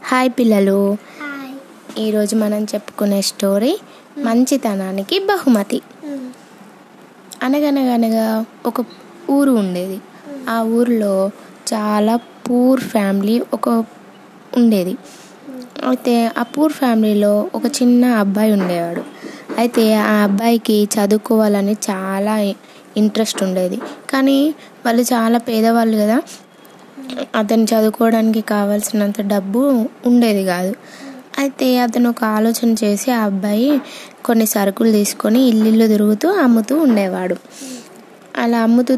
Hi పిల్లలు. ఈరోజు మనం చెప్పుకునే స్టోరీ మంచితనానికి బహుమతి. అనగనగనగా ఒక ఊరు ఉండేది. ఆ ఊరిలో చాలా పూర్ ఫ్యామిలీ ఒక ఉండేది. అయితే ఆ పూర్ ఫ్యామిలీలో ఒక చిన్న అబ్బాయి ఉండేవాడు. అయితే ఆ అబ్బాయికి చదువుకోవాలని చాలా ఇంట్రెస్ట్ ఉండేది. కానీ వాళ్ళు చాలా పేదవాళ్ళు కదా అతను చదువుకోవడానికి కావాల్సినంత డబ్బు ఉండేది కాదు. అయితే అతను ఒక ఆలోచన చేసి ఆ అబ్బాయి కొన్ని సరుకులు తీసుకొని ఇల్లు తిరుగుతూ అమ్ముతూ ఉండేవాడు. అలా అమ్ముతూ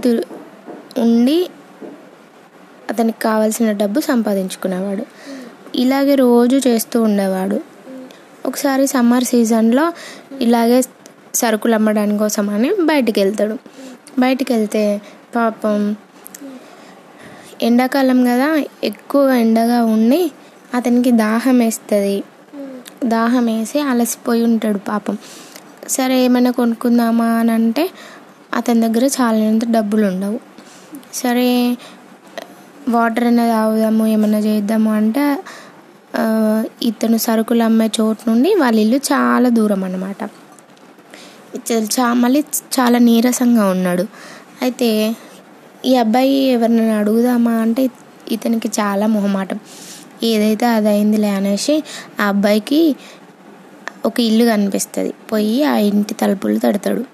ఉండి అతనికి కావాల్సిన డబ్బు సంపాదించుకునేవాడు. ఇలాగే రోజు చేస్తూ ఉండేవాడు. ఒకసారి సమ్మర్ సీజన్లో ఇలాగే సరుకులు అమ్మడానికి కోసం అని బయటికి వెళ్తాడు బయటికి వెళ్తే పాపం ఎండాకాలం కదా ఎక్కువ ఎండగా ఉండి అతనికి దాహం వేస్తుంది. దాహం వేసి అలసిపోయి ఉంటాడు పాపం. సరే ఏమైనా కొనుక్కుందామా అని అంటే అతని దగ్గర చాలినంత డబ్బులు ఉండవు. సరే వాటర్ అయినా తాగుదాము ఏమైనా చేద్దాము అంటే ఇతను సరుకులు అమ్మే చోటు నుండి వాళ్ళ ఇల్లు చాలా దూరం అన్నమాట. చా మళ్ళీ చాలా నీరసంగా ఉన్నాడు. అయితే ఈ అబ్బాయి ఎవరినైనా అడుగుదామా అంటే ఇతనికి చాలా మొహమాటం. ఏదైతే అది అనేసి ఆ అబ్బాయికి ఒక ఇల్లు కనిపిస్తుంది. పోయి ఆ ఇంటి తలుపులు తడతాడు.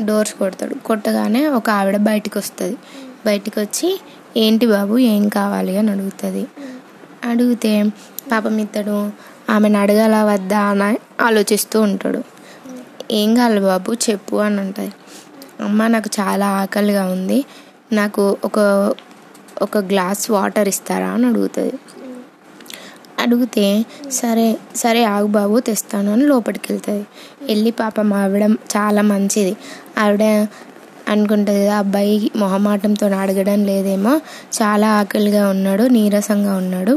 డోర్స్ కొడతాడు. కొట్టగానే ఒక ఆవిడ బయటికి వస్తుంది బయటికి వచ్చి ఏంటి బాబు ఏం కావాలి? అని అడుగుతుంది. అడిగితే పాపం ఇతడు ఆమెను అడగాల వద్దా? అని ఆలోచిస్తూ ఉంటాడు. ఏం కావాలి బాబు? చెప్పు అని అంటుంది. అమ్మ నాకు చాలా ఆకలిగా ఉంది. నాకు ఒక ఒక గ్లాస్ వాటర్ ఇస్తారా అని అడుగుతుంది. అడిగితే సరే సరే ఆగు బాబు తెస్తాను అని లోపలికి వెళ్తుంది. వెళ్ళి పాపం ఆవిడ చాలా మంచిది. ఆవిడ అనుకుంటుంది కదా అబ్బాయి మొహమాటంతో అడగడం లేదేమో చాలా ఆకలిగా ఉన్నాడు నీరసంగా ఉన్నాడు.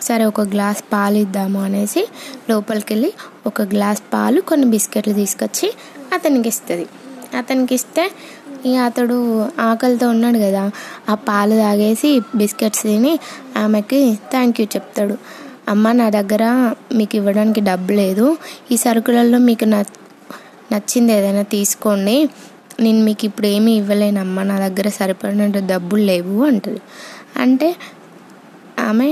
సరే ఒక గ్లాస్ పాలు ఇద్దాము అనేసి లోపలికి వెళ్ళి ఒక గ్లాస్ పాలు కొన్ని బిస్కెట్లు తీసుకొచ్చి అతనికి ఇస్తుంది. అతనికి ఇస్తే ఇక అతడు ఆకలితో ఉన్నాడు కదా ఆ పాలు తాగేసి బిస్కెట్స్ తిని ఆమెకి థ్యాంక్ యూ చెప్తాడు. అమ్మ నా దగ్గర మీకు ఇవ్వడానికి డబ్బు లేదు. ఈ సరుకులలో మీకు న నచ్చింది ఏదైనా తీసుకోండి. నేను మీకు ఇప్పుడు ఏమీ ఇవ్వలేనమ్మా. నా దగ్గర సరిపడినట్టు డబ్బులు లేవు అంటుంది. అంటే ఆమె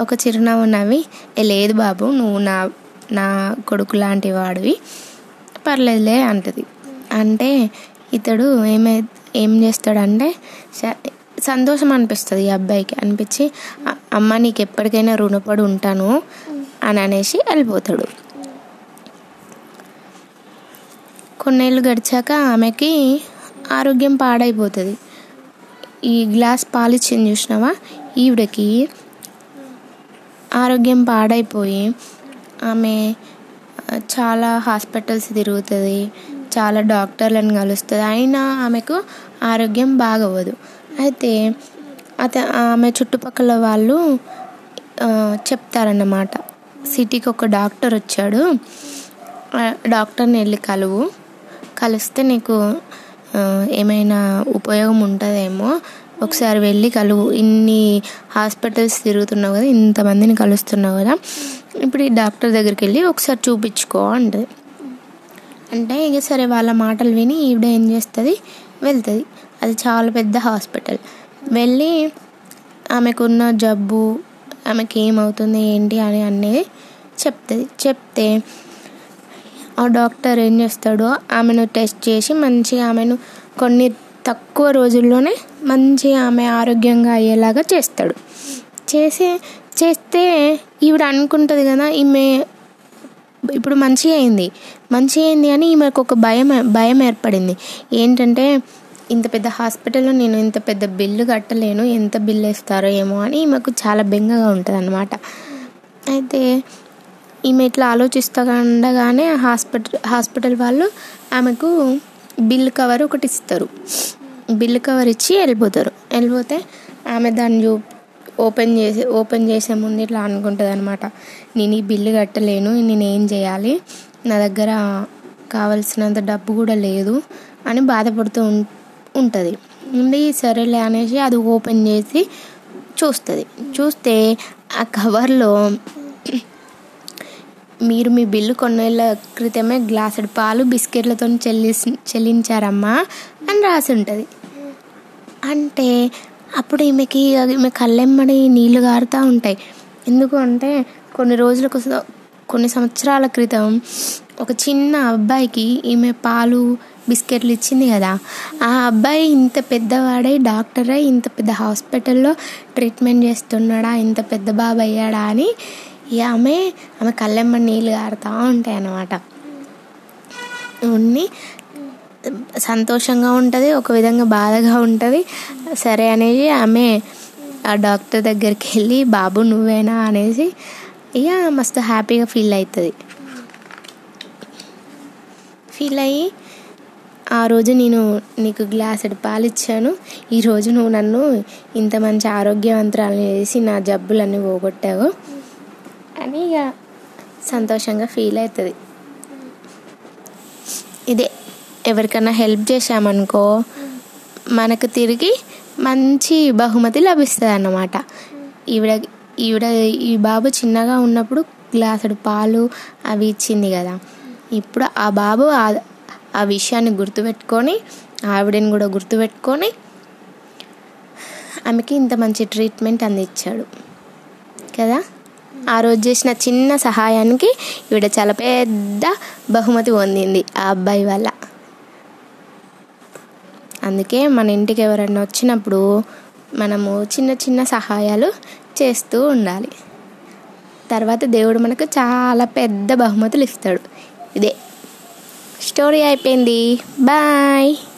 ఒక చిరునవ్వు నవ్వి లేదు బాబు నువ్వు నా నా కొడుకు లాంటి వాడివి. పర్లేదులే అంటది. అంటే ఇతడు ఏమై ఏం చేస్తాడంటే స- సంతోషం అనిపిస్తుంది ఈ అబ్బాయికి. అనిపించి అమ్మ నీకు ఎప్పటికైనా రుణపడి ఉంటాను అని అనేసి వెళ్ళిపోతాడు. కొన్నేళ్ళు గడిచాక ఆమెకి ఆరోగ్యం పాడైపోతుంది. ఈ గ్లాస్ పాలిచ్చింది చూసినావా? ఈవిడకి ఆరోగ్యం పాడైపోయి ఆమె చాలా హాస్పిటల్స్ తిరుగుతుంది. చాలా డాక్టర్లను కలుస్తుంది. అయినా ఆమెకు ఆరోగ్యం బాగవ్వదు. అయితే అత ఆమె చుట్టుపక్కల వాళ్ళు చెప్తారన్నమాట. సిటీకి ఒక డాక్టర్ వచ్చాడు. డాక్టర్ని వెళ్ళి కలువు. కలిస్తే నీకు ఏమైనా ఉపయోగం ఉంటుందేమో. ఒకసారి వెళ్ళి కలువు. ఇన్ని హాస్పిటల్స్ తిరుగుతున్నావు కదా ఇంతమందిని కలుస్తున్నావు కదా. ఇప్పుడు ఈ డాక్టర్ దగ్గరికి వెళ్ళి ఒకసారి చూపించుకో అంటది. అంటే ఇక సరే వాళ్ళ మాటలు విని ఈవిడ ఏం చేస్తుంది? వెళ్తుంది. అది చాలా పెద్ద హాస్పిటల్. వెళ్ళి ఆమెకున్న జబ్బు ఆమెకి ఏమవుతుంది ఏంటి అని అనేది చెప్తుంది. చెప్తే ఆ డాక్టర్ ఏం చేస్తాడో ఆమెను టెస్ట్ చేసి మంచిగా ఆమెను కొన్ని తక్కువ రోజుల్లోనే మంచిగా ఆమె ఆరోగ్యంగా అయ్యేలాగా చేస్తాడు. చేసి చేస్తే ఈవిడ అనుకుంటుంది కదా ఈమె ఇప్పుడు మంచిగా అయింది. మంచిగా అయింది అని ఈమెకు ఒక భయం భయం ఏర్పడింది. ఏంటంటే ఇంత పెద్ద హాస్పిటల్లో నేను ఇంత పెద్ద బిల్లు కట్టలేను ఎంత బిల్లు వేస్తారో ఏమో అని ఈమెకు చాలా బెంగగా ఉంటుంది అనమాట అయితే ఈమె ఇట్లా ఆలోచిస్తూ ఉండగానే హాస్పిటల్ హాస్పిటల్ వాళ్ళు ఆమెకు బిల్ కవర్ ఒకటి ఇస్తారు. బిల్ కవర్ ఇచ్చి వెళ్ళిపోతారు. వెళ్ళిపోతే ఆమె దాన్ని చూ ఓపెన్ చేసి ఓపెన్ చేసే ముందు ఇట్లా అనుకుంటుంది అనమాట నేను ఈ బిల్లు కట్టలేను నేను ఏం చేయాలి? నా దగ్గర కావలసినంత డబ్బు కూడా లేదు అని బాధపడుతూ ఉం- ఉంటుంది. ఉండి సరేలే అనేసి అది ఓపెన్ చేసి చూస్తుంది. చూస్తే ఆ కవర్లో మీరు మీ బిల్లు కొన్నేళ్ళ క్రితమే గ్లాసుడు పాలు బిస్కెట్లతో చెల్లి చెల్లించారమ్మా అని రాసి ఉంటుంది అంటే అప్పుడు ఈమెకి ఈమె కళ్ళెమ్మడి నీళ్ళు గారుతూ ఉంటాయి. ఎందుకు అంటే కొన్ని రోజులకు కొన్ని సంవత్సరాల క్రితం ఒక చిన్న అబ్బాయికి ఈమె పాలు బిస్కెట్లు ఇచ్చింది కదా. ఆ అబ్బాయి ఇంత పెద్దవాడై డాక్టర్ అయి ఇంత పెద్ద హాస్పిటల్లో ట్రీట్మెంట్ చేస్తున్నాడా ఇంత పెద్ద బాబు అయ్యాడా అని ఆమె ఆమె కళ్ళెమ్మ నీళ్ళు కారుతూ ఉంటాయి అన్నమాట ఉన్ని సంతోషంగా ఉంటుంది ఒక విధంగా బాధగా ఉంటుంది. సరే అనేసి ఆమె ఆ డాక్టర్ దగ్గరికి వెళ్ళి బాబు నువ్వేనా? అనేసి ఇక మస్తు హ్యాపీగా ఫీల్ అవుతుంది ఫీల్ అయ్యి ఆ రోజు నేను నీకు గ్లాసుడు పాలు ఇచ్చాను. ఈరోజు నువ్వు నన్ను ఇంత మంచి ఆరోగ్యవంతురాలు చేసి నా జబ్బులన్నీ పోగొట్టావు. అని ఇక సంతోషంగా ఫీల్ అవుతుంది ఇదే. ఎవరికైనా హెల్ప్ చేశామనుకో మనకు తిరిగి మంచి బహుమతి లభిస్తుంది అన్నమాట ఈవిడ ఈవిడ ఈ బాబు చిన్నగా ఉన్నప్పుడు గ్లాసుడు పాలు అవి ఇచ్చింది కదా. ఇప్పుడు ఆ బాబు ఆ విషయాన్ని గుర్తుపెట్టుకొని ఆవిడని కూడా గుర్తుపెట్టుకొని ఆమెకి ఇంత మంచి ట్రీట్మెంట్ అందించాడు. కదా? ఆ రోజు చేసిన చిన్న సహాయానికి ఈవిడ చాలా పెద్ద బహుమతి పొందింది ఆ అబ్బాయి వల్ల. అందుకే మన ఇంటికి ఎవరైనా వచ్చినప్పుడు మనము చిన్న చిన్న సహాయాలు చేస్తూ ఉండాలి. తర్వాత దేవుడు మనకు చాలా పెద్ద బహుమతులు ఇస్తాడు. ఇదే. స్టోరీ అయిపోయింది. బాయ్.